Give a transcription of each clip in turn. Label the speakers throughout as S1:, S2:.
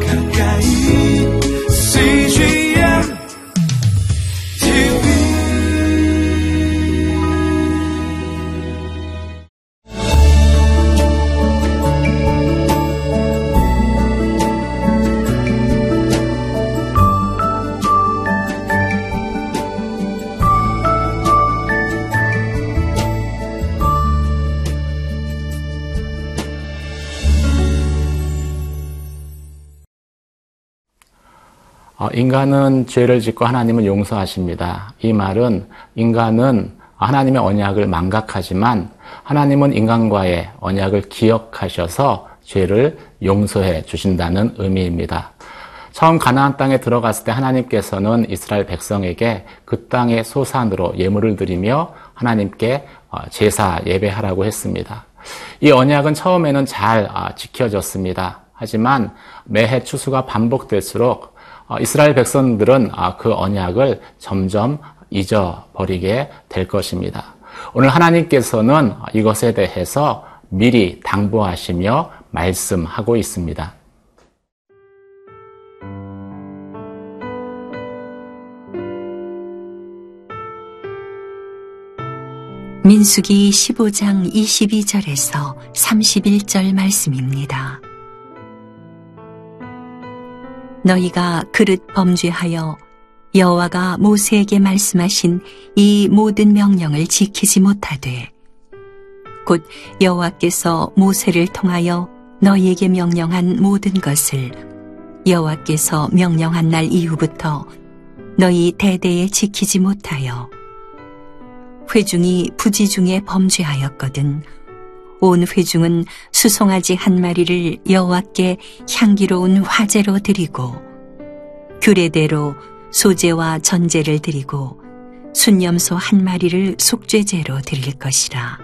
S1: 가까
S2: 인간은 죄를 짓고 하나님은 용서하십니다. 이 말은 인간은 하나님의 언약을 망각하지만 하나님은 인간과의 언약을 기억하셔서 죄를 용서해 주신다는 의미입니다. 처음 가나안 땅에 들어갔을 때 하나님께서는 이스라엘 백성에게 그 땅의 소산으로 예물을 드리며 하나님께 어, 제사 예배하라고 했습니다. 이 언약은 처음에는 잘 아, 지켜졌습니다. 하지만 매해 추수가 반복될수록 어, 이스라엘 백성들은 아, 그 언약을 점점 잊어버리게 될 것입니다. 오늘 하나님께서는 이것에 대해서 미리 당부하시며 말씀하고 있습니다.
S3: 민수기 15장 22절에서 31절 말씀입니다. 너희가 그릇 범죄하여 여호와가 모세에게 말씀하신 이 모든 명령을 지키지 못하되 곧 여호와께서 모세를 통하여 너희에게 명령한 모든 것을 여호와께서 명령한 날 이후부터 너희 대대에 지키지 못하여 회중이 부지 중에 범죄하였거든 온 회중은 수송아지 한 마리를 여호와께 향기로운 화제로 드리고 규례대로 소제와 전제를 드리고 순념소 한 마리를 속죄제로 드릴 것이라.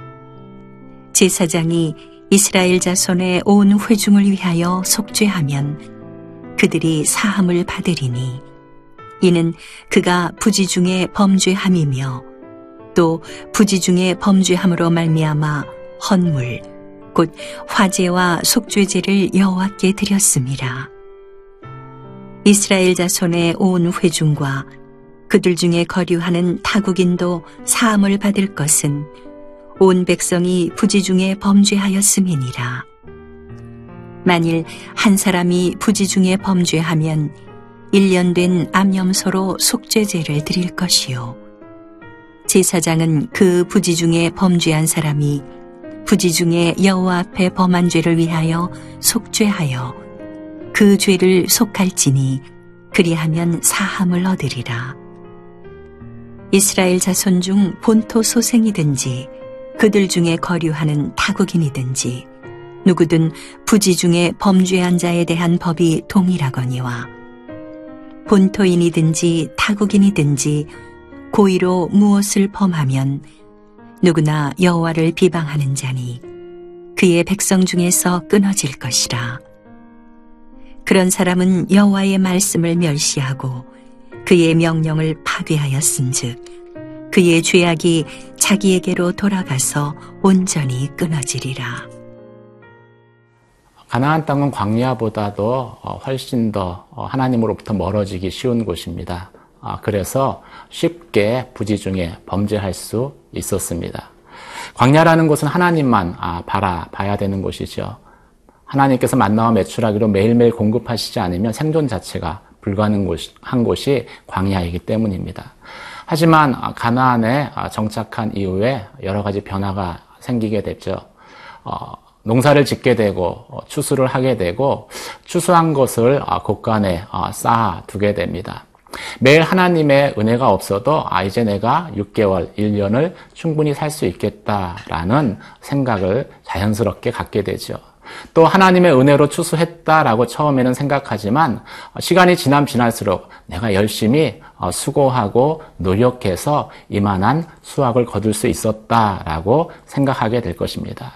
S3: 제사장이 이스라엘 자손의 온 회중을 위하여 속죄하면 그들이 사함을 받으리니 이는 그가 부지 중에 범죄함이며 또 부지 중에 범죄함으로 말미암아 헌물 곧 화제와 속죄제를 여호와께 드렸습니다. 이스라엘 자손의 온 회중과 그들 중에 거류하는 타국인도 사함을 받을 것은 온 백성이 부지 중에 범죄하였음이니라. 만일 한 사람이 부지 중에 범죄하면 1년 된 암염소로 속죄제를 드릴 것이요. 제사장은 그 부지 중에 범죄한 사람이 부지 중에 여호와 앞에 범한 죄를 위하여 속죄하여 그 죄를 속할지니 그리하면 사함을 얻으리라. 이스라엘 자손 중 본토 소생이든지 그들 중에 거류하는 타국인이든지 누구든 부지 중에 범죄한 자에 대한 법이 동일하거니와 본토인이든지 타국인이든지 고의로 무엇을 범하면 누구나 여호와를 비방하는 자니 그의 백성 중에서 끊어질 것이라. 그런 사람은 여호와의 말씀을 멸시하고 그의 명령을 파괴하였은즉 그의 죄악이 자기에게로 돌아가서 온전히 끊어지리라.
S2: 가나안 땅은 광야보다도 어, 훨씬 더 어, 하나님으로부터 멀어지기 쉬운 곳입니다. 아, 그래서 쉽게 부지 중에 범죄할 수 있었습니다. 광야라는 곳은 하나님만 아, 바라봐야 되는 곳이죠. 하나님께서 만나와 매출하기로 매일매일 공급하시지 않으면 생존 자체가 불가능한 곳이 광야이기 때문입니다. 하지만 아, 가나안에 정착한 이후에 여러 가지 변화가 생기게 됐죠. 어, 농사를 짓게 되고 어, 추수를 하게 되고 추수한 것을 곳간에 쌓아 두게 됩니다. 매일 하나님의 은혜가 없어도 아 이제 내가 6개월, 1년을 충분히 살 수 있겠다라는 생각을 자연스럽게 갖게 되죠. 또 하나님의 은혜로 추수했다라고 처음에는 생각하지만 시간이 지남 지날수록 내가 열심히 어, 수고하고 노력해서 이만한 수확을 거둘 수 있었다라고 생각하게 될 것입니다.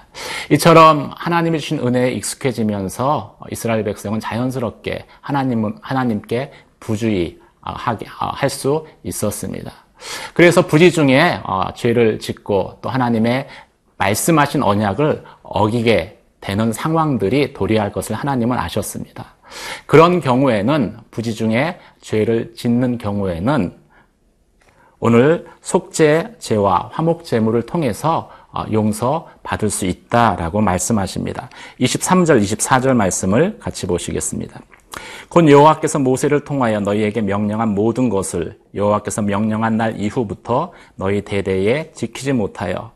S2: 이처럼 하나님이 주신 은혜에 익숙해지면서 이스라엘 백성은 자연스럽게 하나님은 하나님께 부주의 할수 있었습니다. 그래서 부지 중에 죄를 짓고 또 하나님의 말씀하신 언약을 어기게 되는 상황들이 도래할 것을 하나님은 아셨습니다. 그런 경우에는 부지 중에 죄를 짓는 경우에는 오늘 속죄 제와 화목 제물을 통해서 어, 용서 받을 수 있다라고 말씀하십니다. 23절, 24절 말씀을 같이 보시겠습니다. 곧 여호와께서 모세를 통하여 너희에게 명령한 모든 것을 여호와께서 명령한 날 이후부터 너희 대대에 지키지 못하여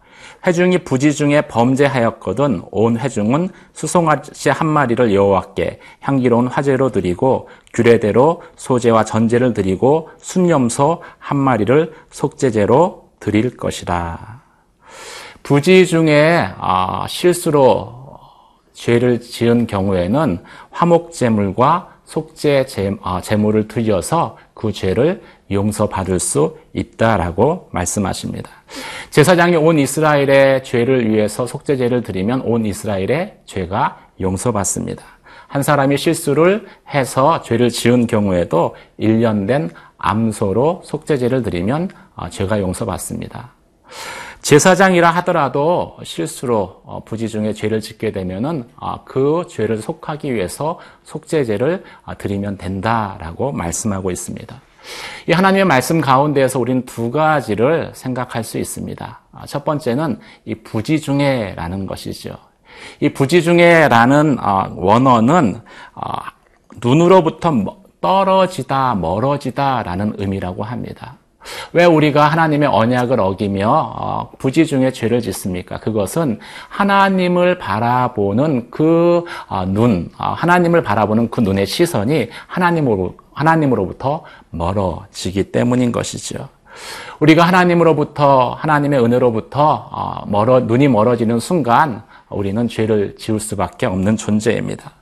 S2: 회중이 부지 중에 범죄하였거든 온 회중은 수송아지 한 마리를 여호와께 향기로운 화제로 드리고 규례대로 소제와 전제를 드리고 순염소 한 마리를 속죄제로 드릴 것이라. 부지 중에 아, 실수로 죄를 지은 경우에는 화목제물과 속죄 아, 제물을 드려서 그 죄를 용서받을 수 있다라고 말씀하십니다. 제사장이 온 이스라엘의 죄를 위해서 속죄제를 드리면 온 이스라엘의 죄가 용서받습니다. 한 사람이 실수를 해서 죄를 지은 경우에도 1년 된 암소로 속죄제를 드리면 아, 죄가 용서받습니다. 제사장이라 하더라도 실수로 어, 부지 중에 죄를 짓게 되면은 아, 그 죄를 속하기 위해서 속죄제를 아, 드리면 된다라고 말씀하고 있습니다. 이 하나님의 말씀 가운데에서 우리는 두 가지를 생각할 수 있습니다. 아, 첫 번째는 이 부지 중에라는 것이죠. 이 부지 중에라는 원어는 눈으로부터 떨어지다, 멀어지다라는 의미라고 합니다. 왜 우리가 하나님의 언약을 어기며 어, 부지 중에 죄를 짓습니까? 그것은 하나님을 바라보는 그 어, 눈, 어, 하나님을 바라보는 그 눈의 시선이 하나님으로 하나님으로부터 멀어지기 때문인 것이죠. 우리가 하나님으로부터 하나님의 은혜로부터 멀어 눈이 멀어지는 순간 우리는 죄를 지을 수밖에 없는 존재입니다.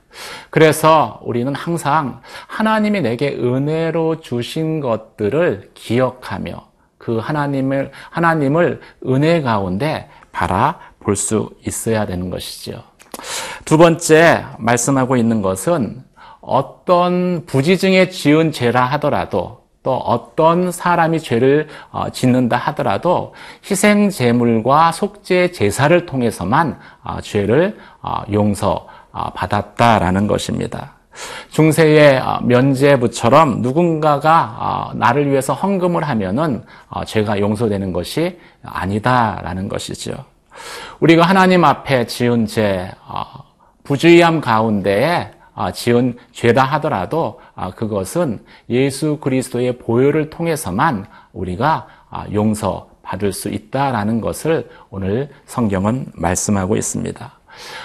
S2: 그래서 우리는 항상 하나님이 내게 은혜로 주신 것들을 기억하며 그 하나님을, 하나님을 은혜 가운데 바라볼 수 있어야 되는 것이죠. 두 번째 말씀하고 있는 것은 어떤 부지중에 지은 죄라 하더라도 또 어떤 사람이 죄를 어, 짓는다 하더라도 희생 제물과 속죄 제사를 통해서만 어, 죄를 어, 용서 아, 받았다라는 것입니다. 중세의 아, 면제부처럼 누군가가 아, 나를 위해서 헌금을 하면은 죄가 용서되는 것이 아니다라는 것이죠. 우리가 하나님 앞에 지은 죄, 부주의함 가운데에 지은 죄다 하더라도 그것은 예수 그리스도의 보혈을 통해서만 우리가 용서 받을 수 있다라는 것을 오늘 성경은 말씀하고 있습니다.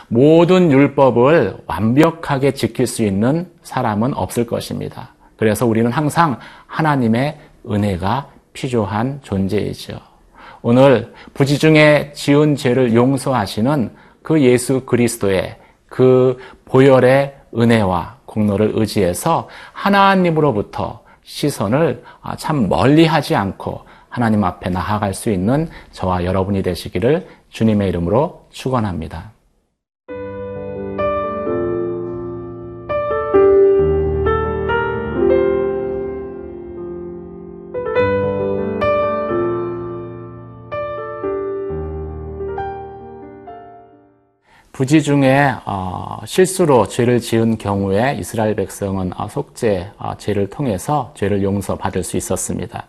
S2: 모든 율법을 완벽하게 지킬 수 있는 사람은 없을 것입니다. 그래서 우리는 항상 하나님의 은혜가 필요한 존재이죠. 오늘 부지 중에 지은 죄를 용서하시는 그 예수 그리스도의 그 보혈의 은혜와 공로를 의지해서 하나님으로부터 시선을 참 멀리 하지 않고 하나님 앞에 나아갈 수 있는 저와 여러분이 되시기를 주님의 이름으로 축원합니다. 부지 중에 어, 실수로 죄를 지은 경우에 이스라엘 백성은 어, 속죄 어, 죄를 통해서 죄를 용서받을 수 있었습니다.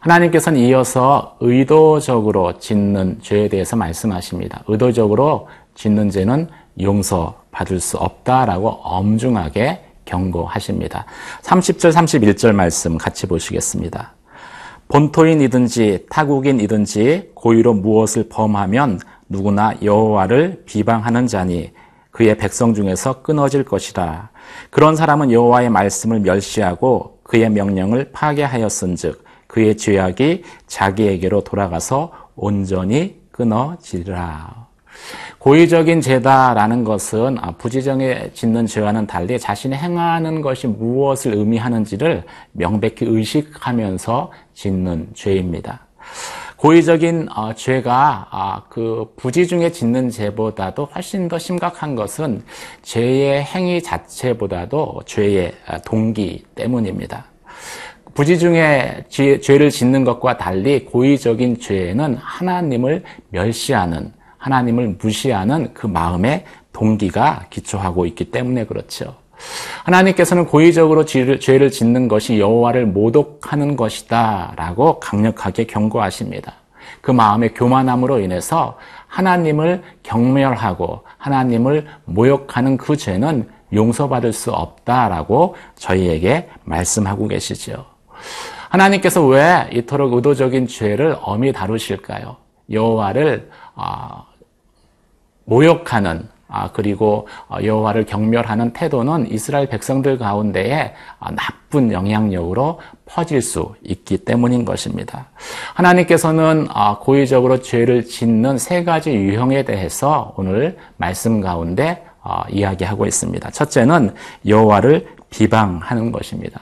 S2: 하나님께서는 이어서 의도적으로 짓는 죄에 대해서 말씀하십니다. 의도적으로 짓는 죄는 용서받을 수 없다라고 엄중하게 경고하십니다. 30절, 31절 말씀 같이 보시겠습니다. 본토인이든지 타국인이든지 고의로 무엇을 범하면 누구나 여호와를 비방하는 자니 그의 백성 중에서 끊어질 것이라. 그런 사람은 여호와의 말씀을 멸시하고 그의 명령을 파괴하였은즉 그의 죄악이 자기에게로 돌아가서 온전히 끊어지리라. 고의적인 죄다라는 것은 아, 부지정에 짓는 죄와는 달리 자신이 행하는 것이 무엇을 의미하는지를 명백히 의식하면서 짓는 죄입니다. 고의적인 어, 죄가 아, 그 부지 중에 짓는 죄보다도 훨씬 더 심각한 것은 죄의 행위 자체보다도 죄의 아, 동기 때문입니다. 부지 중에 죄를 짓는 것과 달리 고의적인 죄에는 하나님을 멸시하는 하나님을 무시하는 그 마음의 동기가 기초하고 있기 때문에 그렇죠. 하나님께서는 고의적으로 죄를, 짓는 것이 여호와를 모독하는 것이다 라고 강력하게 경고하십니다. 그 마음의 교만함으로 인해서 하나님을 경멸하고 하나님을 모욕하는 그 죄는 용서받을 수 없다라고 저희에게 말씀하고 계시죠. 하나님께서 왜 이토록 의도적인 죄를 엄히 다루실까요? 여호와를 아, 모욕하는 아, 그리고 어, 여호와를 경멸하는 태도는 이스라엘 백성들 가운데에 아, 나쁜 영향력으로 퍼질 수 있기 때문인 것입니다. 하나님께서는 아, 고의적으로 죄를 짓는 세 가지 유형에 대해서 오늘 말씀 가운데 어, 이야기하고 있습니다. 첫째는 여호와를 비방하는 것입니다.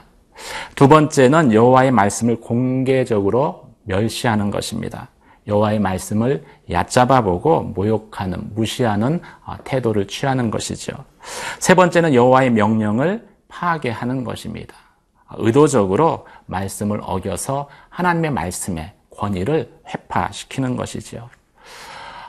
S2: 두 번째는 여호와의 말씀을 공개적으로 멸시하는 것입니다. 여호와의 말씀을 얕잡아 보고 모욕하는 무시하는 어, 태도를 취하는 것이죠. 세 번째는 여호와의 명령을 파괴하는 것입니다. 의도적으로 말씀을 어겨서 하나님의 말씀의 권위를 회파시키는 것이죠.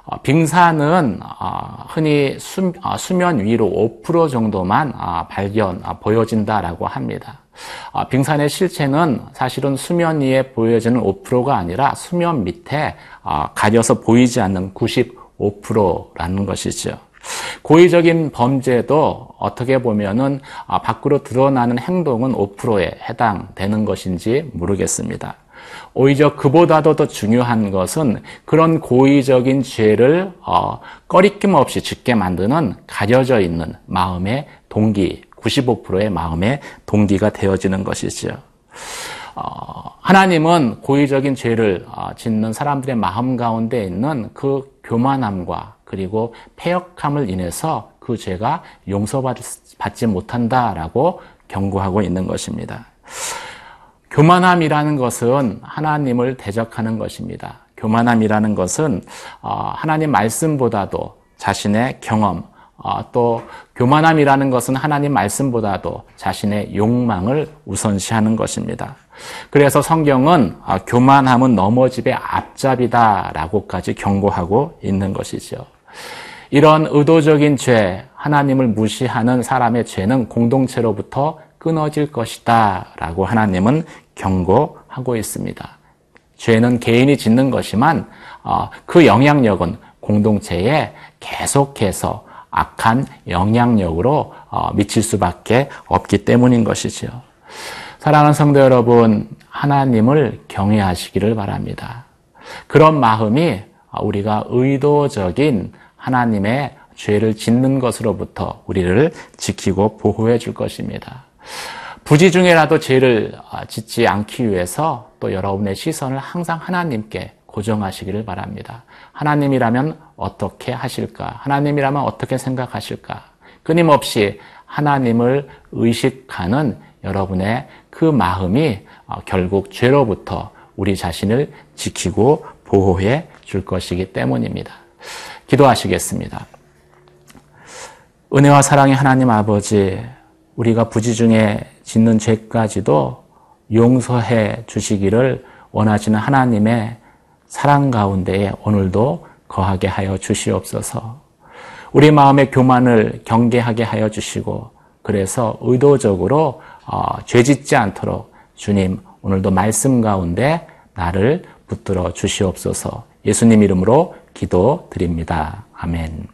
S2: 어, 빙산은 어, 흔히 수, 면 위로 5% 정도만 발견 보여진다라고 합니다. 아, 빙산의 실체는 사실은 수면 위에 보여지는 5%가 아니라 수면 밑에 아, 가려서 보이지 않는 95%라는 것이죠. 고의적인 범죄도 어떻게 보면은 아, 밖으로 드러나는 행동은 5%에 해당되는 것인지 모르겠습니다. 오히려 그보다도 더 중요한 것은 그런 고의적인 죄를 어, 꺼리낌 없이 짓게 만드는 가려져 있는 마음의 동기, 95%의 마음의 동기가 되어지는 것이죠. 어, 하나님은 고의적인 죄를 어, 짓는 사람들의 마음 가운데 있는 그 교만함과 그리고 폐역함을 인해서 그 죄가 용서받지 못한다라고 경고하고 있는 것입니다. 교만함이라는 것은 하나님을 대적하는 것입니다. 교만함이라는 것은 어, 하나님 말씀보다도 자신의 경험, 어, 또 교만함이라는 것은 하나님 말씀보다도 자신의 욕망을 우선시하는 것입니다. 그래서 성경은 어, 교만함은 넘어집의 앞잡이다라고까지 경고하고 있는 것이죠. 이런 의도적인 죄, 하나님을 무시하는 사람의 죄는 공동체로부터 끊어질 것이다 라고 하나님은 경고하고 있습니다. 죄는 개인이 짓는 것이만 어, 그 영향력은 공동체에 계속해서 악한 영향력으로 어, 미칠 수밖에 없기 때문인 것이죠. 사랑하는 성도 여러분, 하나님을 경외하시기를 바랍니다. 그런 마음이 우리가 의도적인 하나님의 죄를 짓는 것으로부터 우리를 지키고 보호해 줄 것입니다. 부지 중에라도 죄를 어, 짓지 않기 위해서 또 여러분의 시선을 항상 하나님께 고정하시기를 바랍니다. 하나님이라면 어떻게 하실까? 하나님이라면 어떻게 생각하실까? 끊임없이 하나님을 의식하는 여러분의 그 마음이 어, 결국 죄로부터 우리 자신을 지키고 보호해 줄 것이기 때문입니다. 기도하시겠습니다. 은혜와 사랑의 하나님 아버지, 우리가 부지 중에 짓는 죄까지도 용서해 주시기를 원하시는 하나님의 사랑 가운데에 오늘도 거하게 하여 주시옵소서. 우리 마음의 교만을 경계하게 하여 주시고 그래서 의도적으로 어, 죄짓지 않도록 주님 오늘도 말씀 가운데 나를 붙들어 주시옵소서. 예수님 이름으로 기도드립니다. 아멘.